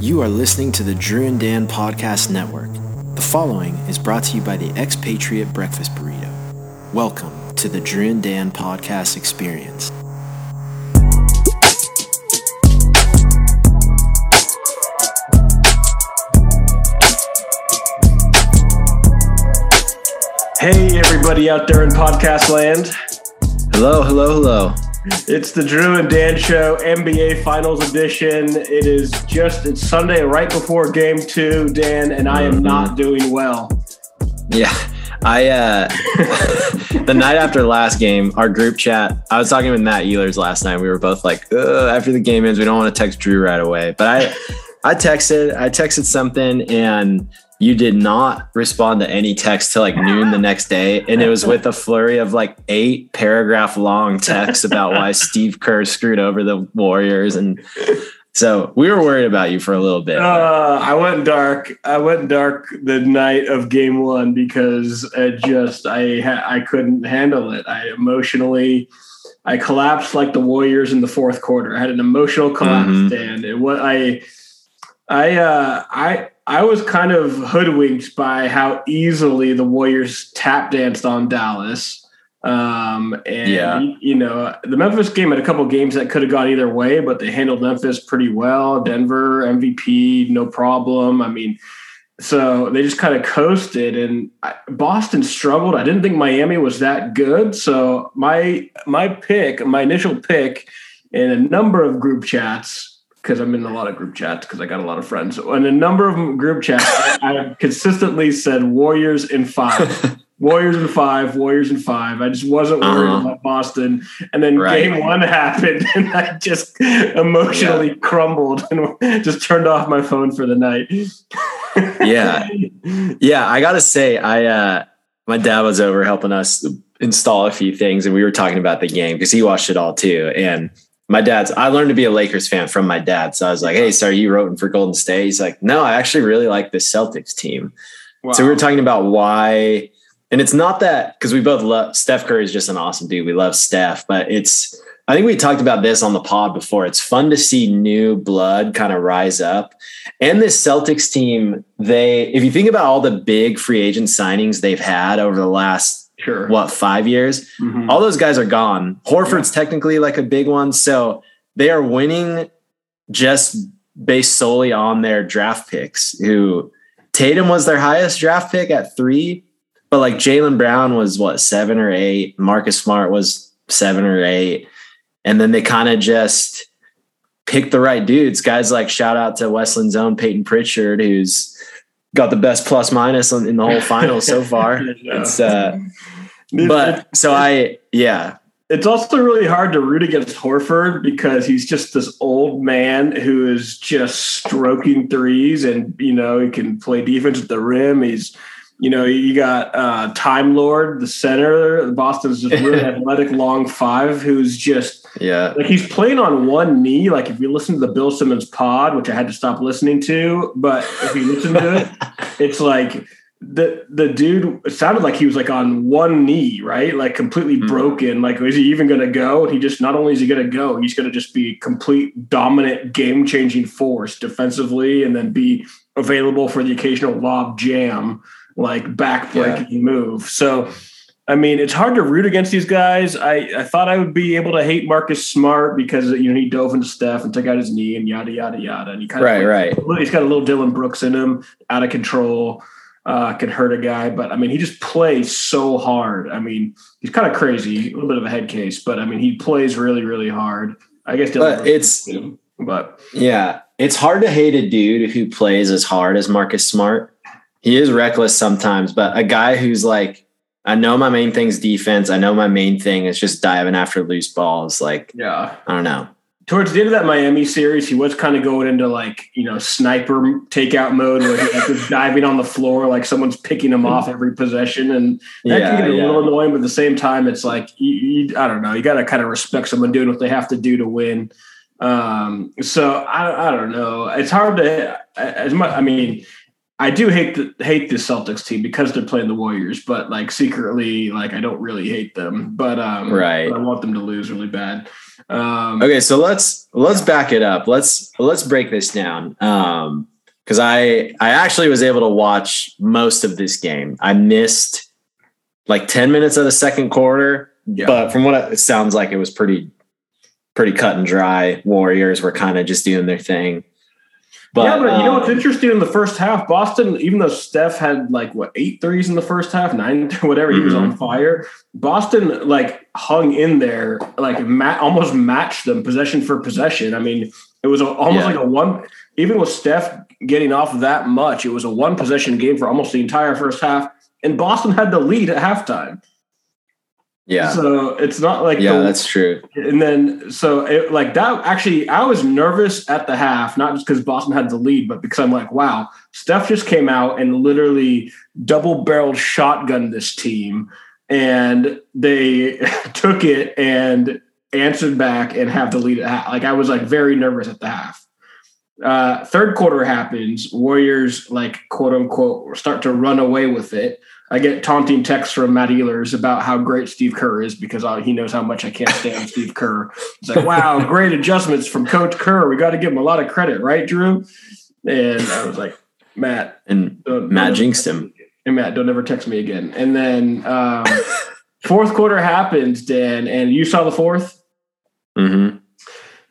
You are listening to the Drew and Dan Podcast Network. The following is brought to you by the Expatriate Breakfast Burrito. Welcome to the Drew and Dan Podcast Experience. Hey, everybody out there in podcast land. Hello, hello, hello. It's the Drew and Dan Show, NBA Finals Edition. It is just, it's Sunday right before game two, Dan, and I am Mm-hmm. not doing well. Yeah, I, uh, the night after the last game, our group chat, I was talking with Matt Ehlers last night. We were both like, after the game ends, we don't want to text Drew right away. But I, I texted, I texted something and you did not respond to any text till like noon the next day. And it was with a flurry of like eight paragraph long texts about why Steve Kerr screwed over the Warriors. And so we were worried about you for a little bit. Uh, I went dark. I went dark the night of game one because I just, I, ha- I couldn't handle it. I emotionally, I collapsed like the Warriors in the fourth quarter. I had an emotional collapse, Mhm. Dan. It was, I, I, uh, I, I was kind of hoodwinked by how easily the Warriors tap danced on Dallas. Um, and Yeah. you know, the Memphis game had a couple games that could have gone either way, but they handled Memphis pretty well. Denver MVP, no problem. I mean, so they just kind of coasted and I, Boston struggled. I didn't think Miami was that good. So my my pick, my initial pick in a number of group chats because I'm in a lot of group chats because I got a lot of friends. In a number of group chats, I, I consistently said Warriors in five. Warriors in five, Warriors in five. I just wasn't worried Uh-huh. about Boston. And then Right. game one happened, and I just emotionally crumbled and just turned off my phone for the night. Yeah. Yeah, I gotta say, I uh my dad was over helping us install a few things, and we were talking about the game because he watched it all too. And my dad's I learned to be a Lakers fan from my dad. So I was like, Hey, so are you rooting for Golden State? He's like, No, I actually really like the Celtics team. So we were talking about why, and it's not that because we both love Steph Curry is just an awesome dude. We love Steph, but it's I think we talked about this on the pod before. It's fun to see new blood kind of rise up. And this Celtics team, they if you think about all the big free agent signings they've had over the last sure. what five years, Mhm. all those guys are gone. Horford's technically like a big one. So they are winning just based solely on their draft picks. Who Tatum was their highest draft pick at three, but like Jaylen Brown was what, seven or eight? Marcus Smart was seven or eight. And then they kind of just picked the right dudes. Guys like shout out to West Linn's own Payton Pritchard, who's got the best plus minus in the whole final so far. Yeah. It's uh but so I, yeah, it's also really hard to root against Horford because he's just this old man who is just stroking threes and you know he can play defense at the rim. He's you know you got uh, Time Lord, the center. Boston's just really athletic, long five, who's just yeah, like he's playing on one knee. Like if you listen to the Bill Simmons pod, which I had to stop listening to, but if you listen to it, it's like the the dude it sounded like he was like on one knee, right? Like completely Mhm. broken. Like is he even to go? And he just not only is he to go, he's to just be complete dominant, game changing force defensively, and then be available for the occasional lob jam, like back breaking move. So. I mean, it's hard to root against these guys. I, I thought I would be able to hate Marcus Smart because you know he dove into Steph and took out his knee and yada yada yada. And he kind right, of right. he's got a little Dillon Brooks in him, out of control, uh, can hurt a guy. But I mean, he just plays so hard. I mean, he's kind of crazy, a little bit of a head case, but I mean, he plays really, really hard. I guess Dillon But it's- too, but Yeah, it's hard to hate a dude who plays as hard as Marcus Smart. He is reckless sometimes, but a guy who's like, I know my main thing's defense. I know my main thing is just diving after loose balls. Like, yeah. I don't know. Towards the end of that Miami series, he was kind of going into like you know sniper takeout mode, where he was diving on the floor like someone's picking him off every possession, and that yeah, can get a yeah. little annoying. But at the same time, it's like you, you, I don't know. You got to kind of respect someone doing what they have to do to win. Um, so I, I don't know. It's hard to as much. I mean, I do hate the hate the Celtics team because they're playing the Warriors, but like secretly, like I don't really hate them. But um, right, but I want them to lose really bad. Um, okay, so let's let's back it up. Let's let's break this down. Um, because I I actually was able to watch most of this game. I missed like ten minutes of the second quarter, yeah. but from what it sounds like, it was pretty pretty cut and dry. Warriors were kind of just doing their thing. But, yeah, but you know what's um, interesting in the first half? Boston, even though Steph had like what eight threes in the first half, nine, whatever, mm-hmm. he was on mm-hmm. fire. Boston like hung in there, like almost matched them possession for possession. I mean, it was a, almost yeah. like a one. Even with Steph getting off that much, it was a one possession game for almost the entire first half, and Boston had the lead at halftime. Yeah. So it's not like yeah, the, that's true. And then so it, like that actually, I was nervous at the half, not just because Boston had the lead, but because I'm like, wow, Steph just came out and literally double barreled shotgun this team, and they took it and answered back and have the lead at half. Like I was like very nervous at the half. Uh, third quarter happens. Warriors like quote unquote start to run away with it. I get taunting texts from Matt Ehlers about how great Steve Kerr is because I, he knows how much I can't stand Steve Kerr. It's like, wow, great adjustments from Coach Kerr. We got to give him a lot of credit, right, Drew? And I was like, Matt. And Matt jinxed him. And Matt, don't ever text me again. And then um, fourth quarter happens, Dan, and you saw the 4th mm-hmm.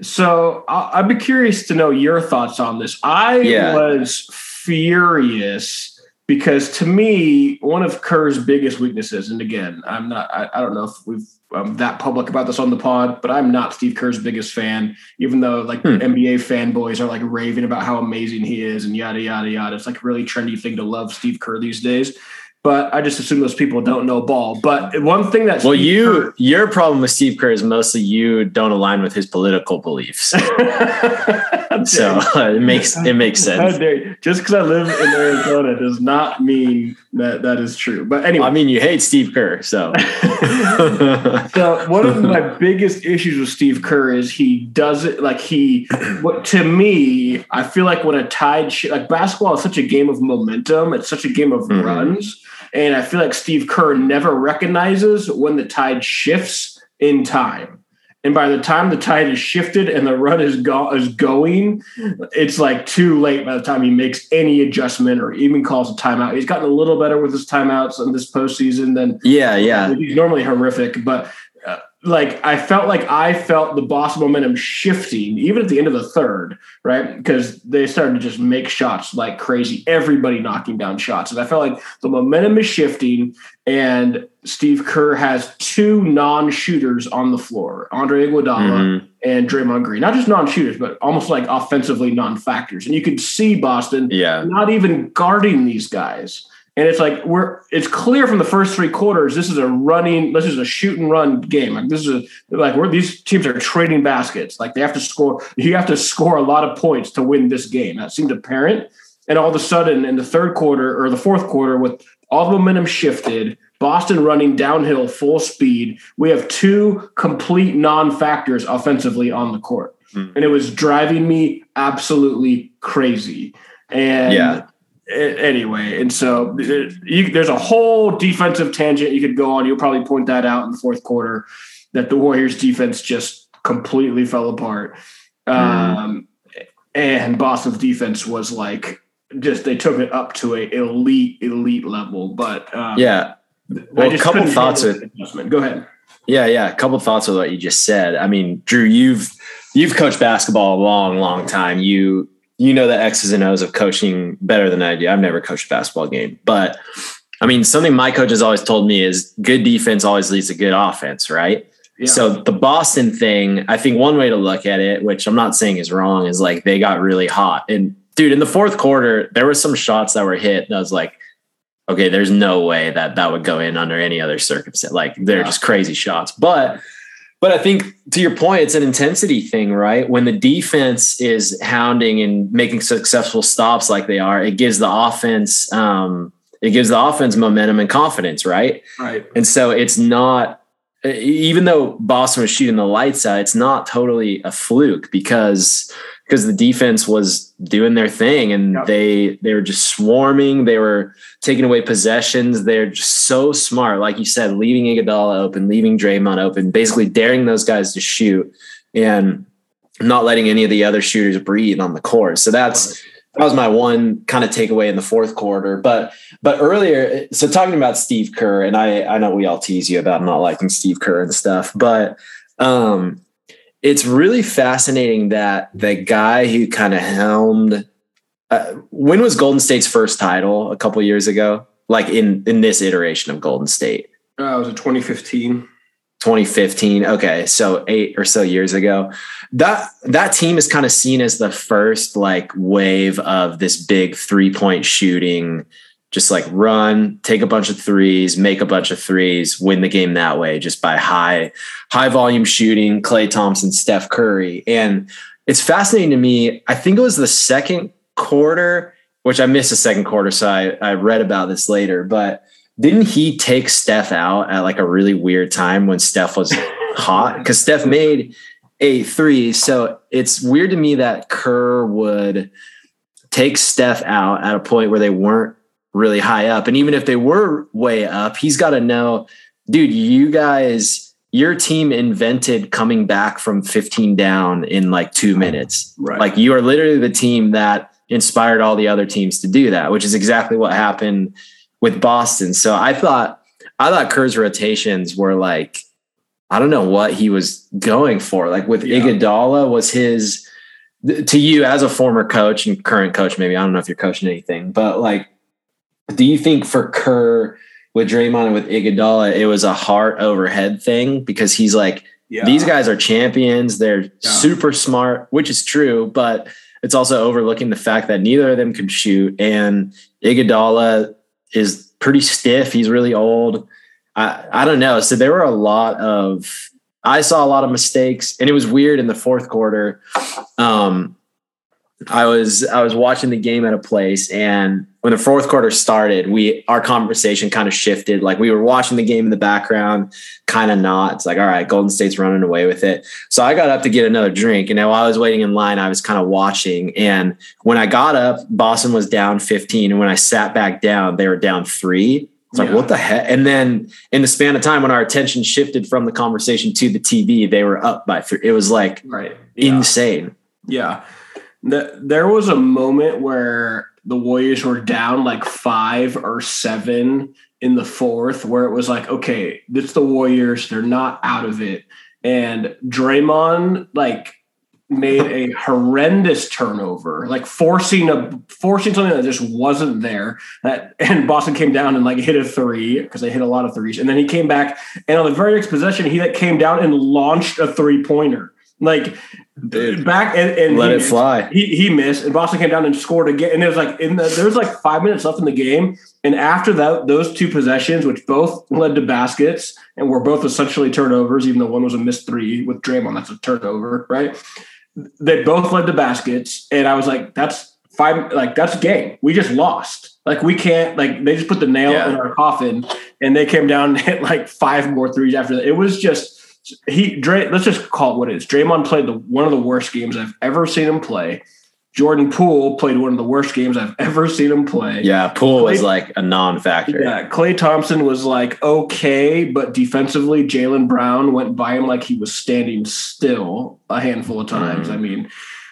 So I'd be curious to know your thoughts on this. I yeah. was furious because to me, one of Kerr's biggest weaknesses, and again, I'm not, I, I don't know if we've um, that public about this on the pod, but I'm not Steve Kerr's biggest fan, even though like hmm. NBA fanboys are like raving about how amazing he is and yada, yada, yada. It's like a really trendy thing to love Steve Kerr these days but I just assume those people don't know ball. But one thing that well, Steve you Kerr, your problem with Steve Kerr is mostly you don't align with his political beliefs. so uh, it makes it makes sense. Just because I live in Arizona does not mean that that is true. But anyway, I mean you hate Steve Kerr, so. so one of my biggest issues with Steve Kerr is he does it like he. What to me, I feel like when a tide sh- like basketball is such a game of momentum. It's such a game of mm-hmm. runs and I feel like Steve Kerr never recognizes when the tide shifts in time. And by the time the tide is shifted and the run is, go- is going, it's like too late by the time he makes any adjustment or even calls a timeout. He's gotten a little better with his timeouts in this postseason than yeah, yeah. He's normally horrific, but like I felt like I felt the Boston momentum shifting even at the end of the third, right? Because they started to just make shots like crazy, everybody knocking down shots. And I felt like the momentum is shifting, and Steve Kerr has two non-shooters on the floor, Andre Iguodala mm-hmm. and Draymond Green. Not just non-shooters, but almost like offensively non-factors. And you could see Boston yeah. not even guarding these guys. And it's like we're it's clear from the first three quarters this is a running this is a shoot and run game. Like this is a, like we're these teams are trading baskets. Like they have to score you have to score a lot of points to win this game. That seemed apparent. And all of a sudden in the third quarter or the fourth quarter with all the momentum shifted, Boston running downhill full speed, we have two complete non-factors offensively on the court. Mm. And it was driving me absolutely crazy. And yeah anyway, and so you, there's a whole defensive tangent you could go on. You'll probably point that out in the fourth quarter that the Warriors defense just completely fell apart. Mm. Um, and Boston's defense was like just they took it up to a elite elite level. But um, yeah, well, a couple thoughts. With, adjustment. Go ahead. Yeah, yeah, a couple thoughts with what you just said. I mean, Drew, you've you've coached basketball a long, long time. You you know the X's and O's of coaching better than I do. I've never coached a basketball game, but I mean, something my coach has always told me is good defense always leads to good offense, right? Yeah. So the Boston thing, I think one way to look at it, which I'm not saying is wrong, is like they got really hot. And dude, in the fourth quarter, there were some shots that were hit. And I was like, okay, there's no way that that would go in under any other circumstance. Like they're yeah. just crazy shots. But but I think to your point, it's an intensity thing, right? When the defense is hounding and making successful stops like they are, it gives the offense um, it gives the offense momentum and confidence, right? Right. And so it's not even though Boston was shooting the lights out, it's not totally a fluke because because the defense was doing their thing and yep. they they were just swarming. They were taking away possessions. They're just so smart, like you said, leaving Iguodala open, leaving Draymond open, basically daring those guys to shoot and not letting any of the other shooters breathe on the court. So that's that was my one kind of takeaway in the fourth quarter. But but earlier, so talking about Steve Kerr, and I I know we all tease you about not liking Steve Kerr and stuff, but um, it's really fascinating that the guy who kind of helmed. Uh, when was Golden State's first title? A couple years ago, like in in this iteration of Golden State. Uh, it was in 2015. 2015 okay so eight or so years ago that that team is kind of seen as the first like wave of this big three point shooting just like run take a bunch of threes make a bunch of threes win the game that way just by high high volume shooting Klay thompson steph curry and it's fascinating to me i think it was the second quarter which i missed the second quarter so i, I read about this later but didn't he take Steph out at like a really weird time when Steph was hot? Because Steph made a three. So it's weird to me that Kerr would take Steph out at a point where they weren't really high up. And even if they were way up, he's got to know, dude, you guys, your team invented coming back from 15 down in like two minutes. Right. Like you are literally the team that inspired all the other teams to do that, which is exactly what happened with Boston. So I thought I thought Kerr's rotations were like I don't know what he was going for. Like with yeah. Iguodala was his to you as a former coach and current coach. Maybe I don't know if you're coaching anything, but like, do you think for Kerr with Draymond and with Iguodala, it was a heart overhead thing because he's like. Yeah. These guys are champions. They're yeah. super smart, which is true, but it's also overlooking the fact that neither of them can shoot. And Iguodala is pretty stiff. He's really old. I, I don't know. So there were a lot of I saw a lot of mistakes, and it was weird in the fourth quarter. Um, I was I was watching the game at a place, and when the fourth quarter started, we our conversation kind of shifted. Like we were watching the game in the background, kind of not. It's like, all right, Golden State's running away with it. So I got up to get another drink, and while I was waiting in line, I was kind of watching. And when I got up, Boston was down 15, and when I sat back down, they were down three. It's like, yeah. what the heck? And then in the span of time, when our attention shifted from the conversation to the TV, they were up by three. It was like right. Yeah. insane. Yeah there was a moment where the Warriors were down like five or seven in the fourth, where it was like, okay, it's the Warriors. They're not out of it. And Draymond, like, made a horrendous turnover, like forcing a forcing something that just wasn't there. That and Boston came down and like hit a three because they hit a lot of threes, and then he came back and on the very next possession he like came down and launched a three pointer. Like Dude, back and, and let it missed. fly. He he missed, and Boston came down and scored again. And it was like in the, there was like five minutes left in the game, and after that, those two possessions, which both led to baskets and were both essentially turnovers, even though one was a missed three with Draymond, that's a turnover, right? They both led to baskets, and I was like, that's five, like that's game. We just lost. Like we can't, like they just put the nail yeah. in our coffin, and they came down and hit like five more threes after that. It was just he Dray, let's just call it what it is. Draymond played the one of the worst games I've ever seen him play. Jordan Poole played one of the worst games I've ever seen him play. Yeah, Poole Klay, was like a non-factor. Yeah, Klay Thompson was like okay, but defensively, Jaylen Brown went by him like he was standing still a handful of times. Mm. I mean,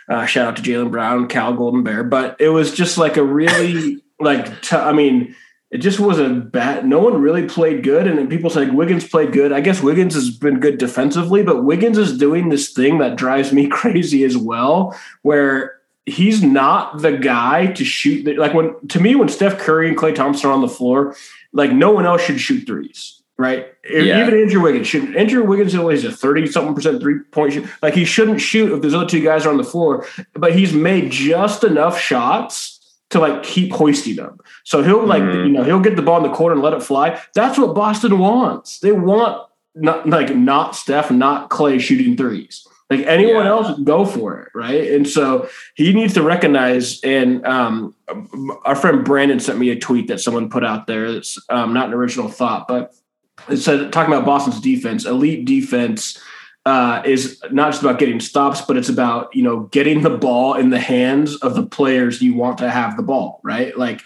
uh, shout out to Jaylen Brown, Cal Golden Bear, but it was just like a really like t- I mean it just wasn't bad. No one really played good. And then people say Wiggins played good. I guess Wiggins has been good defensively, but Wiggins is doing this thing that drives me crazy as well, where he's not the guy to shoot. The, like when, to me, when Steph Curry and Klay Thompson are on the floor, like no one else should shoot threes, right? Yeah. Even Andrew Wiggins should. Andrew Wiggins is a thirty something percent three point shoot. Like he shouldn't shoot if those other two guys are on the floor, but he's made just enough shots to like keep hoisting them. So he'll like mm-hmm. you know he'll get the ball in the corner and let it fly. That's what Boston wants. They want not like not Steph, not Klay shooting threes. Like anyone yeah. else, go for it, right? And so he needs to recognize. And um, our friend Brandon sent me a tweet that someone put out there. It's um, not an original thought, but it said talking about Boston's defense, elite defense uh, is not just about getting stops, but it's about you know getting the ball in the hands of the players you want to have the ball, right? Like,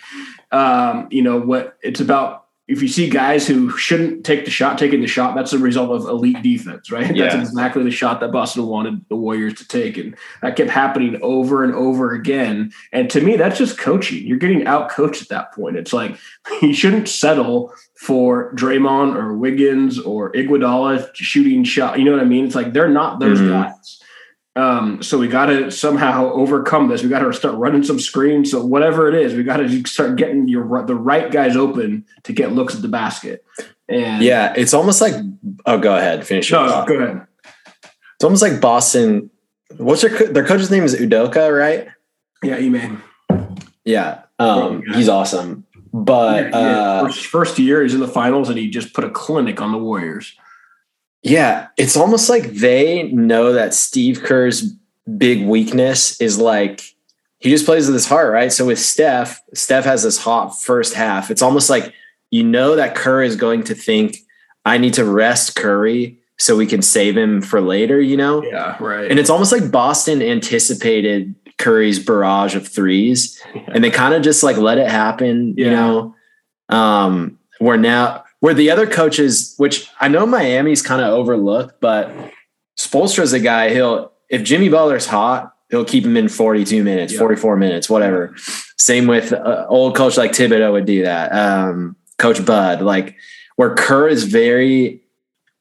um, you know what? It's about if you see guys who shouldn't take the shot taking the shot, that's a result of elite defense, right? Yeah. That's exactly the shot that Boston wanted the Warriors to take. And that kept happening over and over again. And to me, that's just coaching. You're getting out coached at that point. It's like you shouldn't settle for Draymond or Wiggins or Iguodala shooting shot. You know what I mean? It's like they're not those mm-hmm. guys. Um, so we got to somehow overcome this. We got to start running some screens. So whatever it is, we got to start getting your the right guys open to get looks at the basket. And yeah, it's almost like oh, go ahead, finish. No, no go ahead. It's almost like Boston. What's their their coach's name is Udoka, right? Yeah, Ime. Yeah, um, he's awesome. But uh, first, first year, he's in the finals, and he just put a clinic on the Warriors. Yeah, it's almost like they know that Steve Kerr's big weakness is like he just plays with his heart, right? So with Steph, Steph has this hot first half. It's almost like you know that Kerr is going to think, I need to rest Curry so we can save him for later, you know? Yeah, right. And it's almost like Boston anticipated Curry's barrage of threes yeah. and they kind of just like let it happen, yeah. you know? Um, where now where the other coaches, which I know Miami's kind of overlooked, but Spoelstra's a guy, he'll, if Jimmy Butler's hot, he'll keep him in 42 minutes, 44 minutes, whatever. Same with uh, old coach like Thibodeau would do that. Um, coach Bud, like where Kerr is very,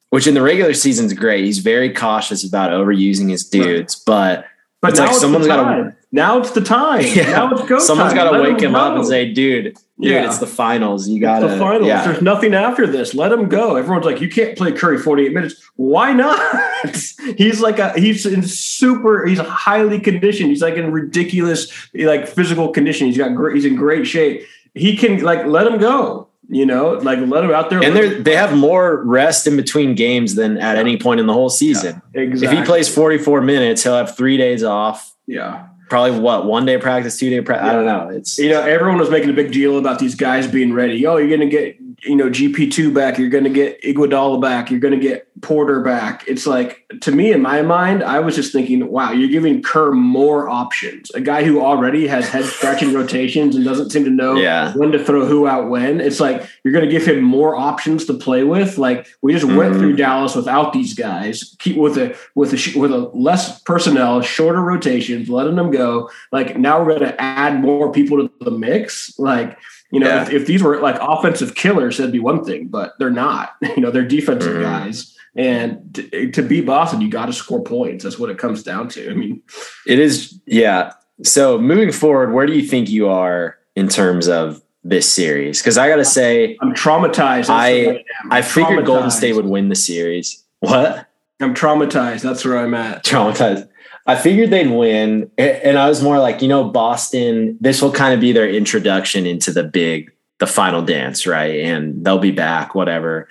which in the regular season is great. He's very cautious about overusing his dudes, but but it's like someone's got to now it's the time. Yeah. Now it's go Someone's got to wake him, up and say, dude, dude, yeah. it's the finals. You got the finals. Yeah. There's nothing after this. Let him go. Everyone's like, you can't play Curry 48 minutes. Why not? he's like a, he's in super, he's highly conditioned. He's like in ridiculous, like physical condition. He's got great, he's in great shape. He can like, let him go you know, like let them out there. And they they have more rest in between games than at any point in the whole season. Yeah, exactly. If he plays 44 minutes, he'll have three days off. Yeah probably what one day practice, two day practice. Yeah. I don't know. It's you know everyone was making a big deal about these guys being ready. Oh, you're going to get you know GP two back. You're going to get Iguodala back. You're going to get Porter back. It's like to me in my mind, I was just thinking, wow, you're giving Kerr more options. A guy who already has head scratching rotations and doesn't seem to know yeah. when to throw who out when. It's like you're going to give him more options to play with. Like we just mm-hmm. went through Dallas without these guys. Keep with a with a with a less personnel, shorter rotations, letting them go. Like now we're going to add more people to the mix. Like you know, yeah. if, if, these were like offensive killers, that'd be one thing, but they're not. You know, they're defensive mm-hmm. guys. And to, to beat Boston, you got to score points. That's what it comes down to. I mean, it is. Yeah. So moving forward, where do you think you are in terms of this series? Because I got to say, I'm traumatized. That's I I figured Golden State would win the series. What? I'm traumatized. That's where I'm at. Traumatized. I figured they'd win. And I was more like, you know, Boston, this will kind of be their introduction into the big, the final dance, right? And they'll be back, whatever.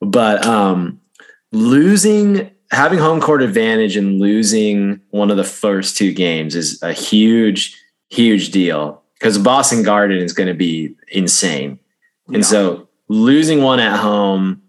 But um losing having home court advantage and losing one of the first two games is a huge, huge deal because Boston Garden is going to be insane. And so losing one at home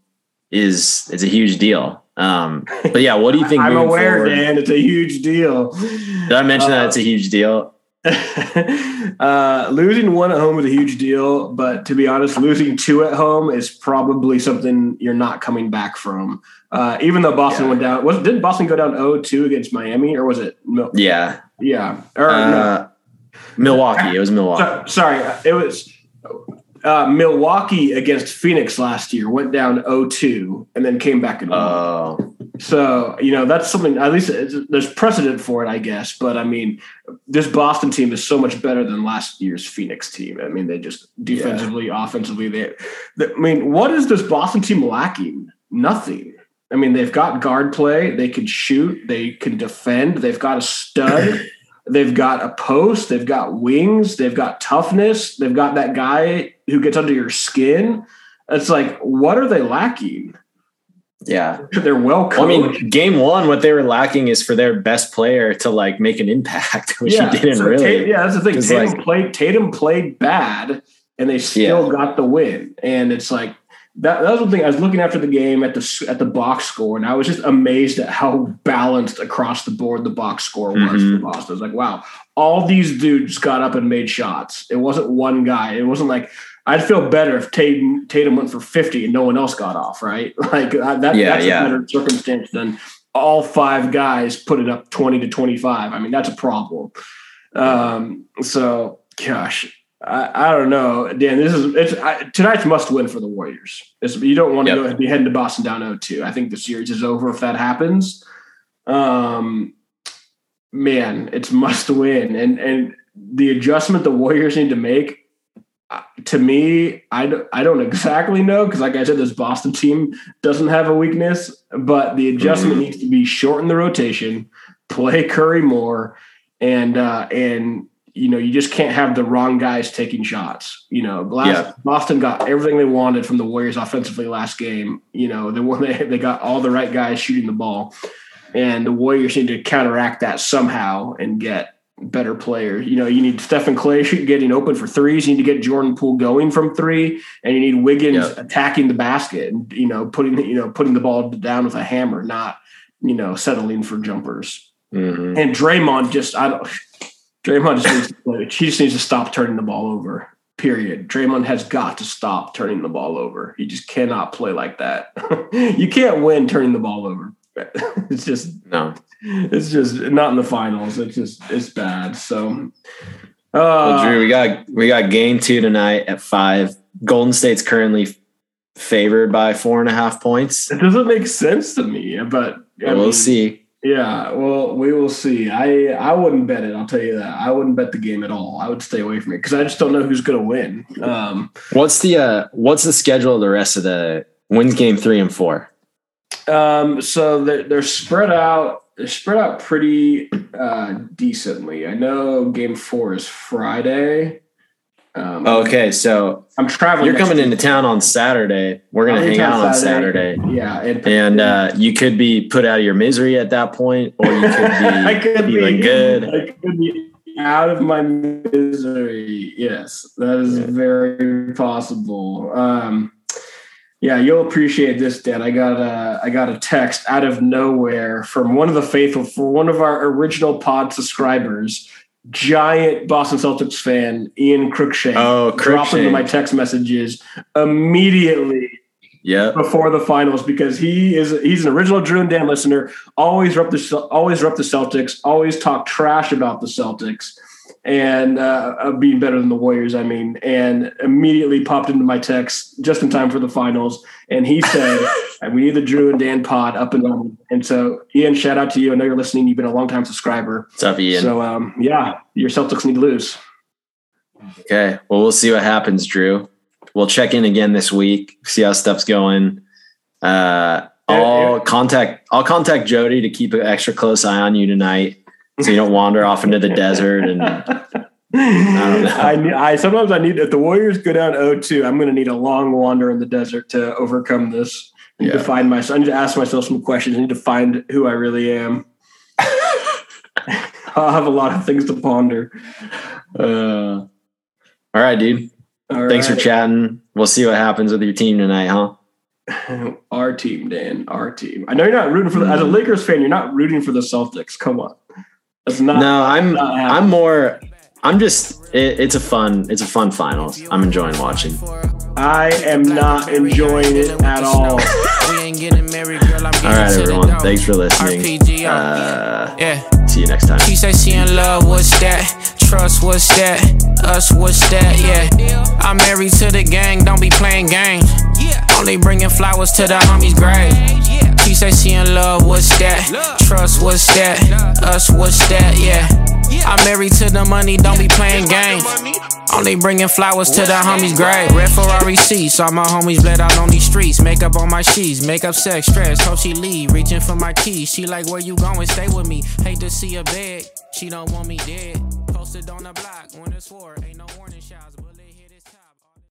is it's a huge deal. Um, but yeah, what do you think? I'm aware, forward? Dan. It's a huge deal. Did I mention uh, that it's a huge deal? uh, losing one at home is a huge deal, but to be honest, losing two at home is probably something you're not coming back from. Uh, even though Boston yeah. went down, was did Boston go down 0-2 against Miami, or was it? Mil- yeah, yeah, or uh, no. Milwaukee. It was Milwaukee. So, sorry, it was uh, Milwaukee against Phoenix last year went down 0-2 and then came back and won. Oh. So, you know, that's something, at least there's precedent for it, I guess. But I mean, this Boston team is so much better than last year's Phoenix team. I mean, they just defensively, yeah. offensively, they, they, I mean, what is this Boston team lacking? Nothing. I mean, they've got guard play, they can shoot, they can defend, they've got a stud. They've got a post, they've got wings, they've got toughness, they've got that guy who gets under your skin. It's like, what are they lacking? Yeah. They're well coached. I mean, game one, what they were lacking is for their best player to like make an impact, which yeah, he didn't so really. Tatum, yeah, that's the thing. Tatum like, played Tatum played bad and they still yeah. got the win. And it's like that, that was the thing. I was looking after the game at the at the box score, and I was just amazed at how balanced across the board the box score was mm-hmm. for Boston. I was like, wow, all these dudes got up and made shots. It wasn't one guy. It wasn't like I'd feel better if Tatum, Tatum went for fifty and no one else got off. Right, like uh, that. Yeah, that's yeah. a better circumstance than all five guys put it up twenty to twenty five. I mean, that's a problem. Um, so, gosh, I, I, don't know, Dan. This is it's I, tonight's must win for the Warriors. It's, you don't want to yep. go be heading to Boston down 0-2. I think the series is over if that happens. Um, man, it's must win, and and the adjustment the Warriors need to make. Uh, to me, I, I don't exactly know because, like I said, this Boston team doesn't have a weakness, but the adjustment mm-hmm. needs to be shorten the rotation, play Curry more, and uh, and you know, you just can't have the wrong guys taking shots. You know, last, yeah. Boston got everything they wanted from the Warriors offensively last game. You know, they won, they, they got all the right guys shooting the ball, and the Warriors need to counteract that somehow and get better players. You know, you need Stephen Klay getting open for threes. You need to get Jordan Poole going from three, and you need Wiggins attacking the basket and you know putting you know putting the ball down with a hammer, not you know settling for jumpers. Mm-hmm. And Draymond just I don't Draymond just needs to play. He just needs to stop turning the ball over. Period. Draymond has got to stop turning the ball over. He just cannot play like that. you can't win turning the ball over. it's just no. It's just not in the finals. It's just it's bad. So, uh, well, Drew, we got we got game two tonight at five. Golden State's currently favored by four and a half points. It doesn't make sense to me, but I we'll mean, see. Yeah, well, we will see. I I wouldn't bet it. I'll tell you that. I wouldn't bet the game at all. I would stay away from it because I just don't know who's going to win. Um, what's the uh, what's the schedule of the rest of the wins game three and four? Um, so they're, they're spread out. They're spread out pretty uh, decently. I know game four is Friday. Um, okay, so I'm traveling. You're coming into town on Saturday. We're gonna hang out on Saturday. Saturday. Yeah, and, and uh, you could be put out of your misery at that point, or you could be I could feeling be, good. I could be out of my misery. Yes, that is very possible. Um, yeah, you'll appreciate this, Dan. I got a I got a text out of nowhere from one of the faithful for one of our original pod subscribers giant Boston Celtics fan, Ian Cruikshank, oh, dropped into my text messages immediately yeah. before the finals because he is he's an original Drew and Dan listener. Always rep the always rep the Celtics. Always talk trash about the Celtics and uh, being better than the Warriors. I mean, and immediately popped into my text just in time for the finals. And he said, "We need the Drew and Dan pod up and running." And so, Ian, shout out to you. I know you're listening. You've been a long time subscriber. What's up, Ian? So, um, yeah, your Celtics need to lose. Okay. Well, we'll see what happens, Drew. We'll check in again this week, see how stuff's going. Uh, I'll contact I'll contact Jody to keep an extra close eye on you tonight so you don't wander off into the desert and I, I, I, sometimes I need if the Warriors go down 0-2, I'm going to need a long wander in the desert to overcome this. I need yeah. to find myself. I need to ask myself some questions. I need to find who I really am. I'll have a lot of things to ponder. Uh, all right, dude. All Thanks right. for chatting. We'll see what happens with your team tonight, huh? Our team, Dan. Our team. I know you're not rooting for the, as a mm. Lakers fan. You're not rooting for the Celtics. Come on. Not, no, I'm I'm more. I'm just. It, it's a fun. It's a fun finals. I'm enjoying watching. I am not enjoying it at all. all right, everyone. Thanks for listening. Uh, yeah. See you next time. She said she in love. What's that? Trust. What's that? Us. What's that? Yeah. I'm married to the gang. Don't be playing games. Only bringing flowers to the homies' grave. Said she in love, what's that? Trust, what's that? Us, what's that? Yeah. I'm married to the money, don't be playing games. Only bringing flowers to the homies' grave. Red Ferrari seats, all my homies bled out on these streets. Makeup on my sheets, makeup sex, stress. Hope she leave, reaching for my keys. She like, where you going? Stay with me. Hate to see her beg. She don't want me dead. Posted on the block when it's war, ain't no warning shots.